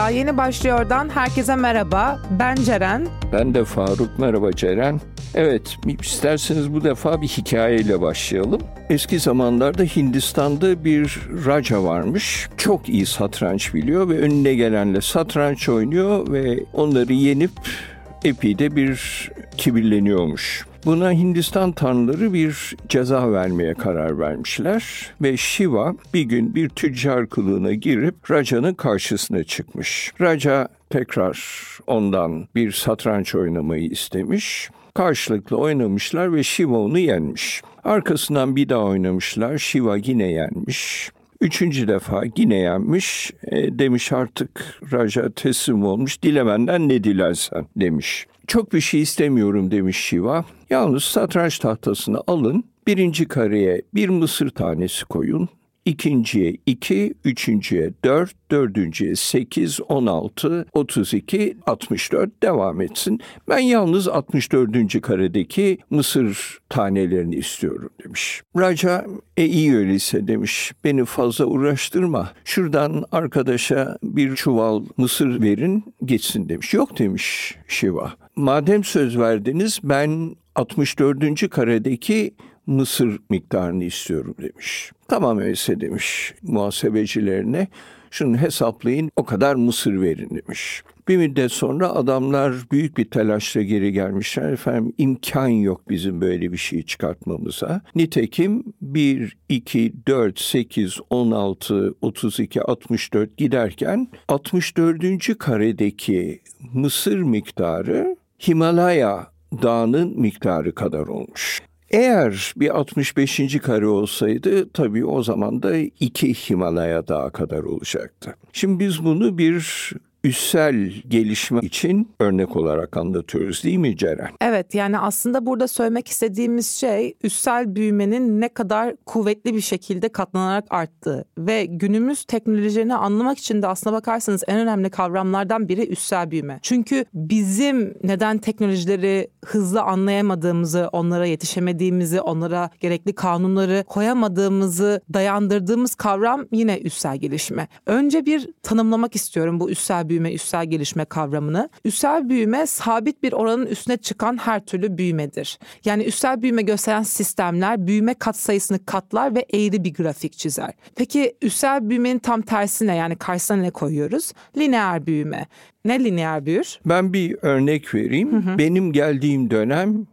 Daha yeni başlıyordan herkese merhaba. Ben Ceren. Ben de Faruk. Merhaba Ceren. Evet, isterseniz bu defa bir hikayeyle başlayalım. Eski zamanlarda Hindistan'da bir raja varmış. Çok iyi satranç biliyor ve önüne gelenle satranç oynuyor ve onları yenip epey de bir kibirleniyormuş. Buna Hindistan tanrıları bir ceza vermeye karar vermişler ve Shiva bir gün bir tüccar kılığına girip Raja'nın karşısına çıkmış. Raja tekrar ondan bir satranç oynamayı istemiş. Karşılıklı oynamışlar ve Shiva onu yenmiş. Arkasından bir daha oynamışlar. Shiva yine yenmiş. Üçüncü defa yine yenmiş. E, demiş artık Raja teslim olmuş. Dilemenden ne dilersen demiş. Çok bir şey istemiyorum demiş Shiva. Yalnız satranç tahtasını alın. Birinci kareye bir mısır tanesi koyun ikinciye 2, üçüncüye 4, dördüncüye 8, 16, 32, 64 devam etsin. Ben yalnız 64. karedeki mısır tanelerini istiyorum demiş. Raja e iyi öyleyse demiş beni fazla uğraştırma. Şuradan arkadaşa bir çuval mısır verin geçsin demiş. Yok demiş Shiva. Madem söz verdiniz ben 64. karedeki mısır miktarını istiyorum demiş. Tamam öyleyse demiş muhasebecilerine. Şunu hesaplayın o kadar mısır verin demiş. Bir müddet sonra adamlar büyük bir telaşla geri gelmişler. Efendim imkan yok bizim böyle bir şey çıkartmamıza. Nitekim 1, 2, 4, 8, 16, 32, 64 giderken 64. karedeki mısır miktarı Himalaya dağının miktarı kadar olmuş. Eğer bir 65. kare olsaydı tabii o zaman da iki Himalaya dağı kadar olacaktı. Şimdi biz bunu bir üssel gelişme için örnek olarak anlatıyoruz değil mi Ceren? Evet yani aslında burada söylemek istediğimiz şey üssel büyümenin ne kadar kuvvetli bir şekilde katlanarak arttığı ve günümüz teknolojilerini anlamak için de aslına bakarsanız en önemli kavramlardan biri üssel büyüme. Çünkü bizim neden teknolojileri hızlı anlayamadığımızı, onlara yetişemediğimizi, onlara gerekli kanunları koyamadığımızı dayandırdığımız kavram yine üssel gelişme. Önce bir tanımlamak istiyorum bu üssel büyüme, üssel gelişme kavramını. Üssel büyüme sabit bir oranın üstüne çıkan her türlü büyümedir. Yani üssel büyüme gösteren sistemler büyüme katsayısını katlar ve eğri bir grafik çizer. Peki üssel büyümenin tam tersine yani karşısına ne koyuyoruz? Lineer büyüme. Ne lineer büyür? Ben bir örnek vereyim. Hı hı. Benim geldiğim dönem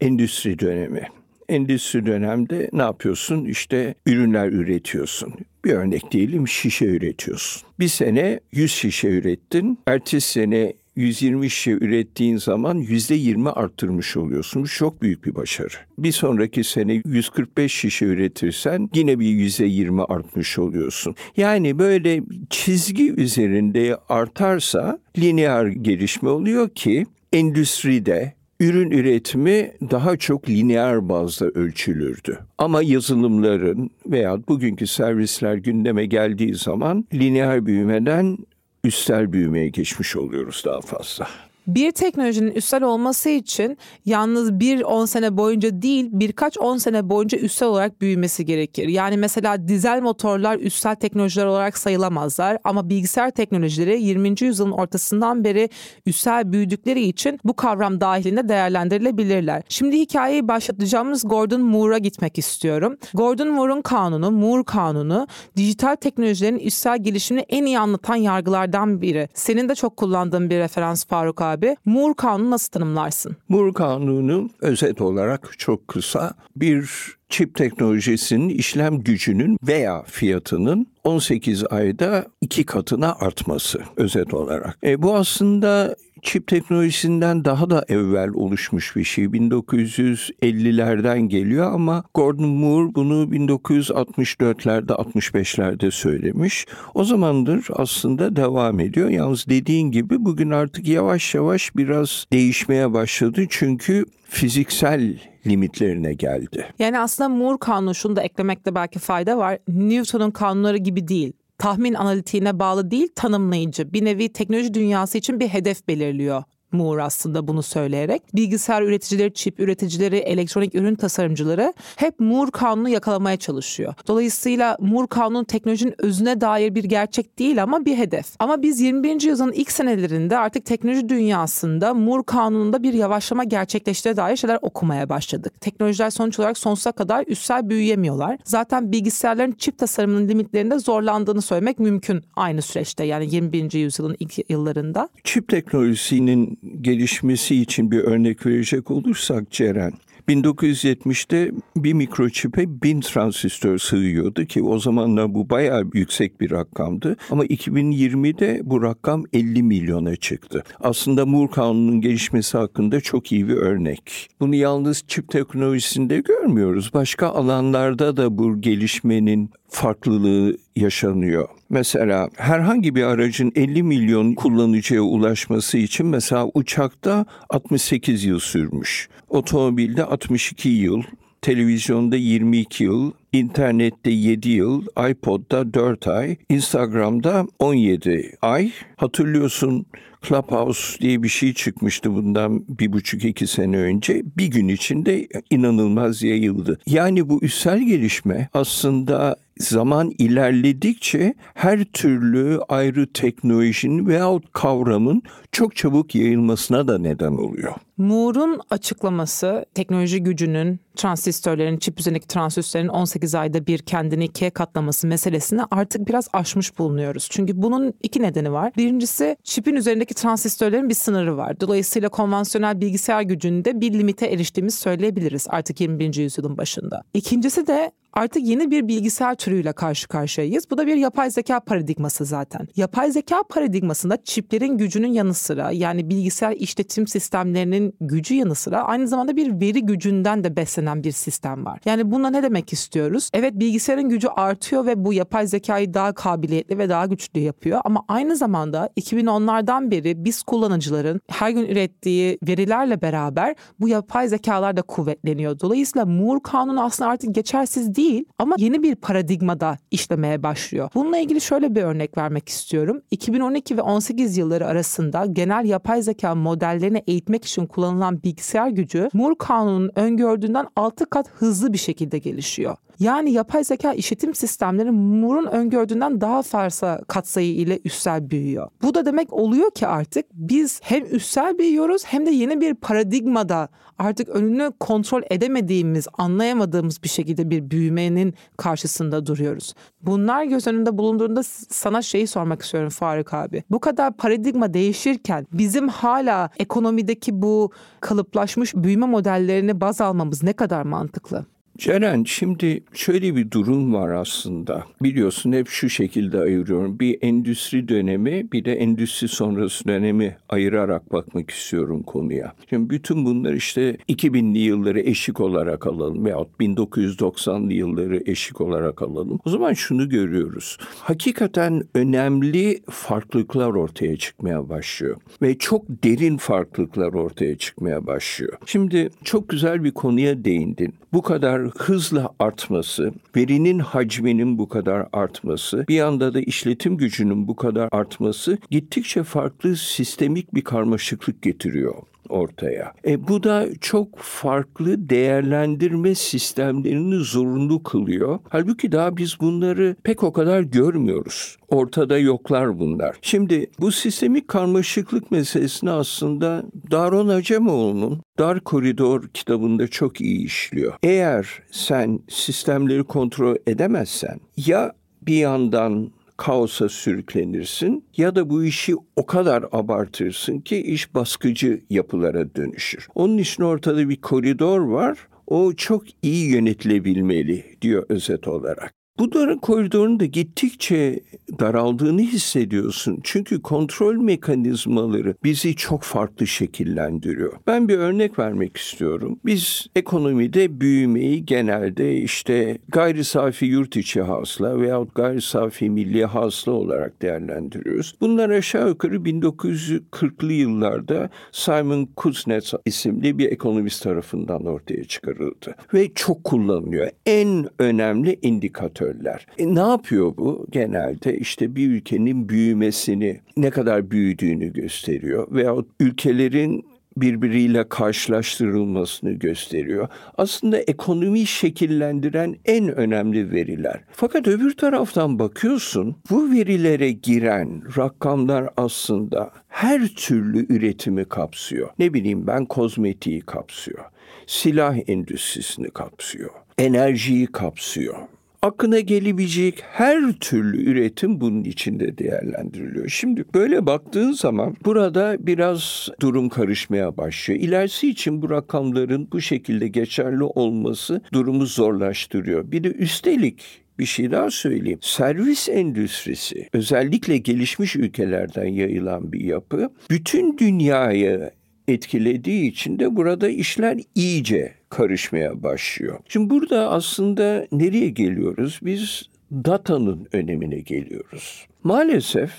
endüstri dönemi endüstri dönemde ne yapıyorsun? İşte ürünler üretiyorsun. Bir örnek diyelim şişe üretiyorsun. Bir sene 100 şişe ürettin. Ertesi sene 120 şişe ürettiğin zaman %20 arttırmış oluyorsun. Bu çok büyük bir başarı. Bir sonraki sene 145 şişe üretirsen yine bir %20 artmış oluyorsun. Yani böyle çizgi üzerinde artarsa lineer gelişme oluyor ki endüstride ürün üretimi daha çok lineer bazda ölçülürdü. Ama yazılımların veya bugünkü servisler gündeme geldiği zaman lineer büyümeden üstel büyümeye geçmiş oluyoruz daha fazla. Bir teknolojinin üstel olması için yalnız bir on sene boyunca değil birkaç on sene boyunca üstel olarak büyümesi gerekir. Yani mesela dizel motorlar üstel teknolojiler olarak sayılamazlar ama bilgisayar teknolojileri 20. yüzyılın ortasından beri üstel büyüdükleri için bu kavram dahilinde değerlendirilebilirler. Şimdi hikayeyi başlatacağımız Gordon Moore'a gitmek istiyorum. Gordon Moore'un kanunu, Moore kanunu dijital teknolojilerin üstel gelişimini en iyi anlatan yargılardan biri. Senin de çok kullandığın bir referans Faruk abi abi. Moore Kanunu nasıl tanımlarsın? Moore Kanunu özet olarak çok kısa bir çip teknolojisinin işlem gücünün veya fiyatının 18 ayda iki katına artması özet olarak. E, bu aslında çip teknolojisinden daha da evvel oluşmuş bir şey. 1950'lerden geliyor ama Gordon Moore bunu 1964'lerde 65'lerde söylemiş. O zamandır aslında devam ediyor. Yalnız dediğin gibi bugün artık yavaş yavaş biraz değişmeye başladı. Çünkü fiziksel limitlerine geldi. Yani aslında Moore kanunu şunu da eklemekte belki fayda var. Newton'un kanunları gibi değil tahmin analitiğine bağlı değil tanımlayıcı. Bir nevi teknoloji dünyası için bir hedef belirliyor Moore aslında bunu söyleyerek. Bilgisayar üreticileri, çip üreticileri, elektronik ürün tasarımcıları hep Moore kanunu yakalamaya çalışıyor. Dolayısıyla Moore kanunu teknolojinin özüne dair bir gerçek değil ama bir hedef. Ama biz 21. yüzyılın ilk senelerinde artık teknoloji dünyasında Moore kanununda bir yavaşlama gerçekleştiğine dair şeyler okumaya başladık. Teknolojiler sonuç olarak sonsuza kadar üstsel büyüyemiyorlar. Zaten bilgisayarların çip tasarımının limitlerinde zorlandığını söylemek mümkün aynı süreçte yani 21. yüzyılın ilk yıllarında. Çip teknolojisinin gelişmesi için bir örnek verecek olursak Ceren, 1970'te bir mikroçipe bin transistör sığıyordu ki o zamanlar bu bayağı yüksek bir rakamdı. Ama 2020'de bu rakam 50 milyona çıktı. Aslında Moore kanunun gelişmesi hakkında çok iyi bir örnek. Bunu yalnız çip teknolojisinde görmüyoruz. Başka alanlarda da bu gelişmenin farklılığı yaşanıyor. Mesela herhangi bir aracın 50 milyon kullanıcıya ulaşması için mesela uçakta 68 yıl sürmüş. Otomobilde 62 yıl, televizyonda 22 yıl, internette 7 yıl, iPod'da 4 ay, Instagram'da 17 ay. Hatırlıyorsun Clubhouse diye bir şey çıkmıştı bundan bir buçuk iki sene önce. Bir gün içinde inanılmaz yayıldı. Yani bu üstsel gelişme aslında zaman ilerledikçe her türlü ayrı teknolojinin veyahut kavramın çok çabuk yayılmasına da neden oluyor. Moore'un açıklaması teknoloji gücünün transistörlerin, çip üzerindeki transistörlerin 18 ayda bir kendini ikiye katlaması meselesini artık biraz aşmış bulunuyoruz. Çünkü bunun iki nedeni var. Birincisi çipin üzerindeki transistörlerin bir sınırı var. Dolayısıyla konvansiyonel bilgisayar gücünde bir limite eriştiğimizi söyleyebiliriz artık 21. yüzyılın başında. İkincisi de artık yeni bir bilgisayar türüyle karşı karşıyayız. Bu da bir yapay zeka paradigması zaten. Yapay zeka paradigmasında çiplerin gücünün yanı sıra yani bilgisayar işletim sistemlerinin gücü yanı sıra aynı zamanda bir veri gücünden de beslenen bir sistem var. Yani buna ne demek istiyoruz? Evet bilgisayarın gücü artıyor ve bu yapay zekayı daha kabiliyetli ve daha güçlü yapıyor ama aynı zamanda 2010'lardan beri biz kullanıcıların her gün ürettiği verilerle beraber bu yapay zekalar da kuvvetleniyor. Dolayısıyla Moore kanunu aslında artık geçersiz değil değil ama yeni bir paradigmada işlemeye başlıyor. Bununla ilgili şöyle bir örnek vermek istiyorum. 2012 ve 18 yılları arasında genel yapay zeka modellerini eğitmek için kullanılan bilgisayar gücü Moore kanunun öngördüğünden 6 kat hızlı bir şekilde gelişiyor. Yani yapay zeka işletim sistemleri Moore'un öngördüğünden daha fazla katsayı ile üstsel büyüyor. Bu da demek oluyor ki artık biz hem üstsel büyüyoruz hem de yeni bir paradigmada artık önünü kontrol edemediğimiz, anlayamadığımız bir şekilde bir büyümenin karşısında duruyoruz. Bunlar göz önünde bulunduğunda sana şeyi sormak istiyorum Faruk abi. Bu kadar paradigma değişirken bizim hala ekonomideki bu kalıplaşmış büyüme modellerini baz almamız ne kadar mantıklı? Ceren şimdi şöyle bir durum var aslında. Biliyorsun hep şu şekilde ayırıyorum. Bir endüstri dönemi bir de endüstri sonrası dönemi ayırarak bakmak istiyorum konuya. Şimdi bütün bunlar işte 2000'li yılları eşik olarak alalım veyahut 1990'lı yılları eşik olarak alalım. O zaman şunu görüyoruz. Hakikaten önemli farklılıklar ortaya çıkmaya başlıyor. Ve çok derin farklılıklar ortaya çıkmaya başlıyor. Şimdi çok güzel bir konuya değindin. Bu kadar hızla artması, verinin hacminin bu kadar artması, bir yanda da işletim gücünün bu kadar artması gittikçe farklı sistemik bir karmaşıklık getiriyor ortaya. E, bu da çok farklı değerlendirme sistemlerini zorunlu kılıyor. Halbuki daha biz bunları pek o kadar görmüyoruz. Ortada yoklar bunlar. Şimdi bu sistemik karmaşıklık meselesini aslında Daron Acemoğlu'nun Dar Koridor kitabında çok iyi işliyor. Eğer sen sistemleri kontrol edemezsen ya bir yandan kaosa sürüklenirsin ya da bu işi o kadar abartırsın ki iş baskıcı yapılara dönüşür. Onun için ortada bir koridor var. O çok iyi yönetilebilmeli diyor özet olarak. Bu darın koridorun da gittikçe daraldığını hissediyorsun. Çünkü kontrol mekanizmaları bizi çok farklı şekillendiriyor. Ben bir örnek vermek istiyorum. Biz ekonomide büyümeyi genelde işte gayri safi yurt içi hasla veyahut gayri safi milli hasla olarak değerlendiriyoruz. Bunlar aşağı yukarı 1940'lı yıllarda Simon Kuznets isimli bir ekonomist tarafından ortaya çıkarıldı. Ve çok kullanılıyor. En önemli indikatör indikatörler. E, ne yapıyor bu? Genelde işte bir ülkenin büyümesini, ne kadar büyüdüğünü gösteriyor. Veyahut ülkelerin birbiriyle karşılaştırılmasını gösteriyor. Aslında ekonomi şekillendiren en önemli veriler. Fakat öbür taraftan bakıyorsun bu verilere giren rakamlar aslında her türlü üretimi kapsıyor. Ne bileyim ben kozmetiği kapsıyor. Silah endüstrisini kapsıyor. Enerjiyi kapsıyor aklına gelebilecek her türlü üretim bunun içinde değerlendiriliyor. Şimdi böyle baktığın zaman burada biraz durum karışmaya başlıyor. İlerisi için bu rakamların bu şekilde geçerli olması durumu zorlaştırıyor. Bir de üstelik bir şey daha söyleyeyim. Servis endüstrisi özellikle gelişmiş ülkelerden yayılan bir yapı. Bütün dünyayı etkilediği için de burada işler iyice karışmaya başlıyor. Şimdi burada aslında nereye geliyoruz? Biz datanın önemine geliyoruz. Maalesef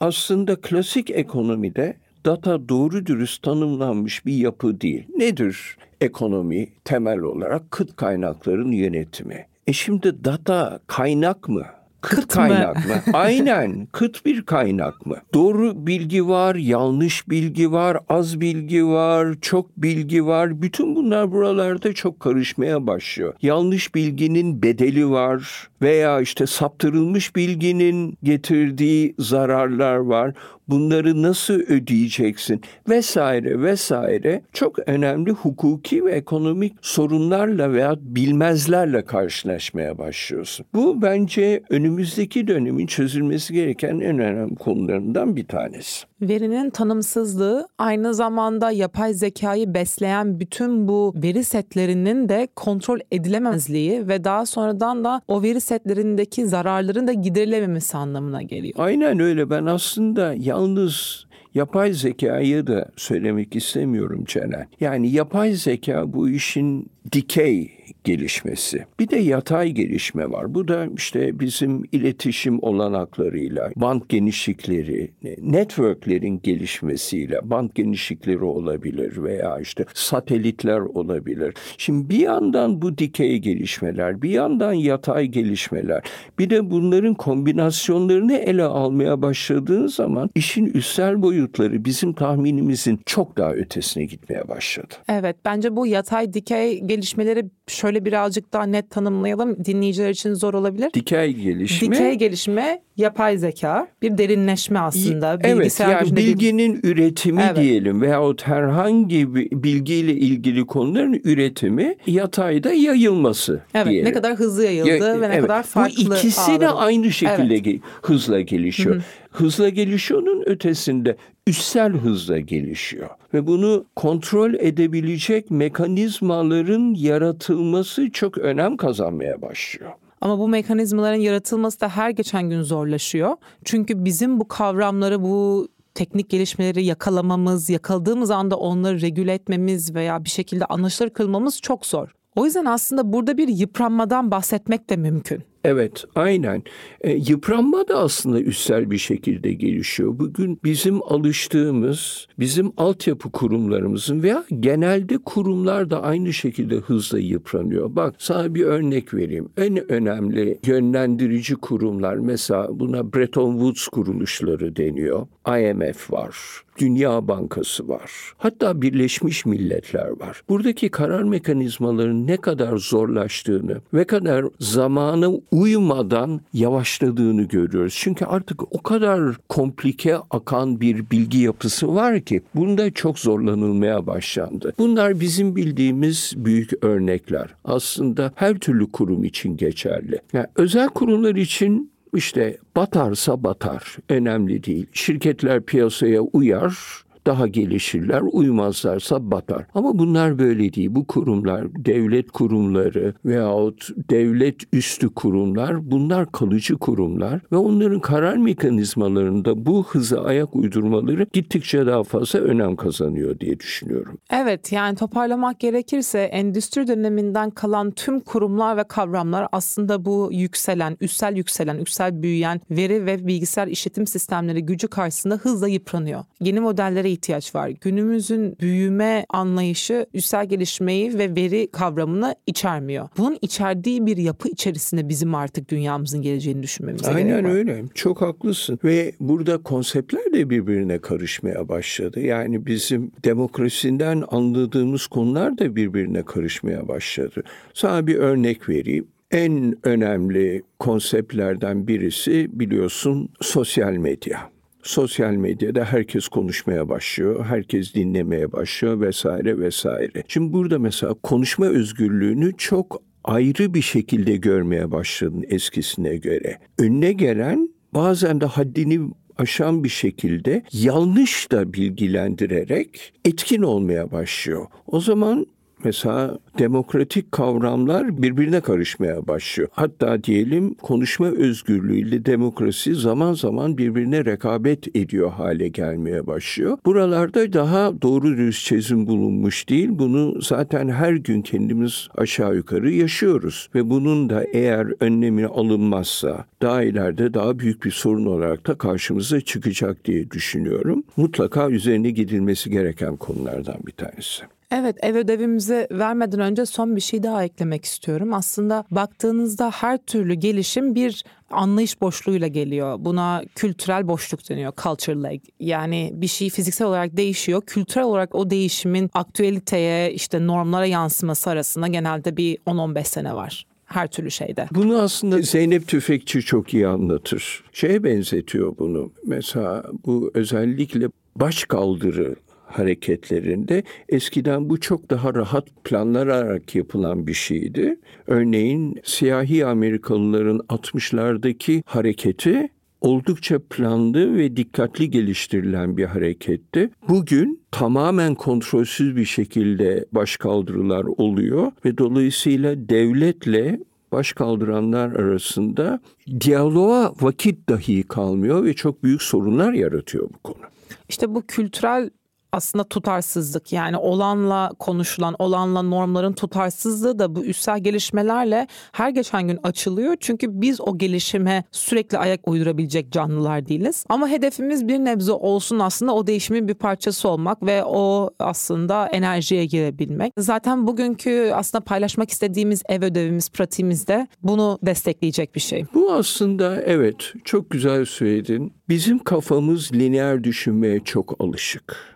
aslında klasik ekonomide data doğru dürüst tanımlanmış bir yapı değil. Nedir ekonomi temel olarak kıt kaynakların yönetimi? E şimdi data kaynak mı? Kıt, kıt kaynak mı? mı? Aynen kıt bir kaynak mı? Doğru bilgi var, yanlış bilgi var, az bilgi var, çok bilgi var. Bütün bunlar buralarda çok karışmaya başlıyor. Yanlış bilginin bedeli var veya işte saptırılmış bilginin getirdiği zararlar var bunları nasıl ödeyeceksin vesaire vesaire çok önemli hukuki ve ekonomik sorunlarla veya bilmezlerle karşılaşmaya başlıyorsun. Bu bence önümüzdeki dönemin çözülmesi gereken en önemli konularından bir tanesi. Verinin tanımsızlığı aynı zamanda yapay zekayı besleyen bütün bu veri setlerinin de kontrol edilemezliği ve daha sonradan da o veri setlerindeki zararların da giderilememesi anlamına geliyor. Aynen öyle. Ben aslında yalnız yapay zekayı da söylemek istemiyorum Ceren. Yani yapay zeka bu işin dikey gelişmesi. Bir de yatay gelişme var. Bu da işte bizim iletişim olanaklarıyla, band genişlikleri, networklerin gelişmesiyle, band genişlikleri olabilir veya işte satelitler olabilir. Şimdi bir yandan bu dikey gelişmeler, bir yandan yatay gelişmeler, bir de bunların kombinasyonlarını ele almaya başladığın zaman işin üstel boyutları bizim tahminimizin çok daha ötesine gitmeye başladı. Evet, bence bu yatay dikey gelişmeleri şöyle birazcık daha net tanımlayalım. Dinleyiciler için zor olabilir. Dikey gelişme. Dikey gelişme yapay zeka bir derinleşme aslında. Evet yani bilginin bir... üretimi evet. diyelim veyahut herhangi bir bilgiyle ilgili konuların üretimi yatayda yayılması Evet diyelim. ne kadar hızlı yayıldı ya, ve ne evet. kadar farklı Bu ikisi de aynı şekilde evet. hızla gelişiyor. Hı-hı. Hızla gelişiyor'nun ötesinde üstsel hızla gelişiyor. Ve bunu kontrol edebilecek mekanizmaların yaratılması çok önem kazanmaya başlıyor. Ama bu mekanizmaların yaratılması da her geçen gün zorlaşıyor. Çünkü bizim bu kavramları, bu teknik gelişmeleri yakalamamız, yakaladığımız anda onları regüle etmemiz veya bir şekilde anlaşılır kılmamız çok zor. O yüzden aslında burada bir yıpranmadan bahsetmek de mümkün. Evet, aynen. E, yıpranma da aslında üstsel bir şekilde gelişiyor. Bugün bizim alıştığımız, bizim altyapı kurumlarımızın veya genelde kurumlar da aynı şekilde hızla yıpranıyor. Bak sana bir örnek vereyim. En önemli yönlendirici kurumlar mesela buna Bretton Woods kuruluşları deniyor. IMF var. Dünya Bankası var. Hatta Birleşmiş Milletler var. Buradaki karar mekanizmalarının ne kadar zorlaştığını ve kadar zamana uymadan yavaşladığını görüyoruz. Çünkü artık o kadar komplike akan bir bilgi yapısı var ki bunda çok zorlanılmaya başlandı. Bunlar bizim bildiğimiz büyük örnekler. Aslında her türlü kurum için geçerli. Yani özel kurumlar için işte batarsa batar. Önemli değil. Şirketler piyasaya uyar daha gelişirler, uymazlarsa batar. Ama bunlar böyle değil. Bu kurumlar, devlet kurumları veyahut devlet üstü kurumlar bunlar kalıcı kurumlar ve onların karar mekanizmalarında bu hıza ayak uydurmaları gittikçe daha fazla önem kazanıyor diye düşünüyorum. Evet yani toparlamak gerekirse endüstri döneminden kalan tüm kurumlar ve kavramlar aslında bu yükselen, üstsel yükselen, üstsel büyüyen veri ve bilgisayar işletim sistemleri gücü karşısında hızla yıpranıyor. Yeni modellere ihtiyaç var. Günümüzün büyüme anlayışı üstsel gelişmeyi ve veri kavramını içermiyor. Bunun içerdiği bir yapı içerisinde bizim artık dünyamızın geleceğini düşünmemiz Aynen gerek öyle. Çok haklısın. Ve burada konseptler de birbirine karışmaya başladı. Yani bizim demokrasiden anladığımız konular da birbirine karışmaya başladı. Sana bir örnek vereyim. En önemli konseptlerden birisi biliyorsun sosyal medya. Sosyal medyada herkes konuşmaya başlıyor, herkes dinlemeye başlıyor vesaire vesaire. Şimdi burada mesela konuşma özgürlüğünü çok ayrı bir şekilde görmeye başladın eskisine göre. Önüne gelen bazen de haddini aşan bir şekilde yanlış da bilgilendirerek etkin olmaya başlıyor. O zaman Mesela demokratik kavramlar birbirine karışmaya başlıyor. Hatta diyelim konuşma özgürlüğüyle demokrasi zaman zaman birbirine rekabet ediyor hale gelmeye başlıyor. Buralarda daha doğru dürüst çözüm bulunmuş değil. Bunu zaten her gün kendimiz aşağı yukarı yaşıyoruz. Ve bunun da eğer önlemi alınmazsa daha ileride daha büyük bir sorun olarak da karşımıza çıkacak diye düşünüyorum. Mutlaka üzerine gidilmesi gereken konulardan bir tanesi. Evet ev ödevimizi vermeden önce son bir şey daha eklemek istiyorum. Aslında baktığınızda her türlü gelişim bir anlayış boşluğuyla geliyor. Buna kültürel boşluk deniyor, culture lag. Yani bir şey fiziksel olarak değişiyor. Kültürel olarak o değişimin aktüeliteye, işte normlara yansıması arasında genelde bir 10-15 sene var her türlü şeyde. Bunu aslında Zeynep Tüfekçi çok iyi anlatır. Şeye benzetiyor bunu. Mesela bu özellikle baş kaldırı hareketlerinde eskiden bu çok daha rahat planlanarak yapılan bir şeydi. Örneğin siyahi Amerikalıların 60'lardaki hareketi oldukça planlı ve dikkatli geliştirilen bir hareketti. Bugün tamamen kontrolsüz bir şekilde başkaldırılar oluyor ve dolayısıyla devletle baş kaldıranlar arasında diyaloğa vakit dahi kalmıyor ve çok büyük sorunlar yaratıyor bu konu. İşte bu kültürel aslında tutarsızlık yani olanla konuşulan, olanla normların tutarsızlığı da bu üstsel gelişmelerle her geçen gün açılıyor. Çünkü biz o gelişime sürekli ayak uydurabilecek canlılar değiliz. Ama hedefimiz bir nebze olsun aslında o değişimin bir parçası olmak ve o aslında enerjiye girebilmek. Zaten bugünkü aslında paylaşmak istediğimiz ev ödevimiz, pratiğimizde bunu destekleyecek bir şey. Bu aslında evet çok güzel söyledin. Bizim kafamız lineer düşünmeye çok alışık.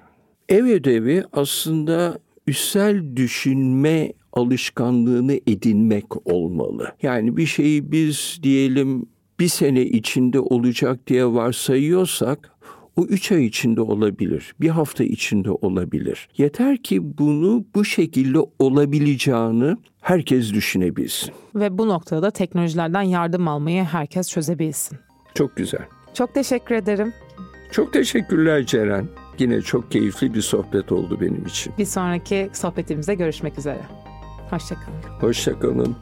Ev ödevi aslında üstsel düşünme alışkanlığını edinmek olmalı. Yani bir şeyi biz diyelim bir sene içinde olacak diye varsayıyorsak o üç ay içinde olabilir, bir hafta içinde olabilir. Yeter ki bunu bu şekilde olabileceğini herkes düşünebilsin. Ve bu noktada teknolojilerden yardım almayı herkes çözebilsin. Çok güzel. Çok teşekkür ederim. Çok teşekkürler Ceren. Yine çok keyifli bir sohbet oldu benim için. Bir sonraki sohbetimizde görüşmek üzere. Hoşçakalın. Hoşçakalın.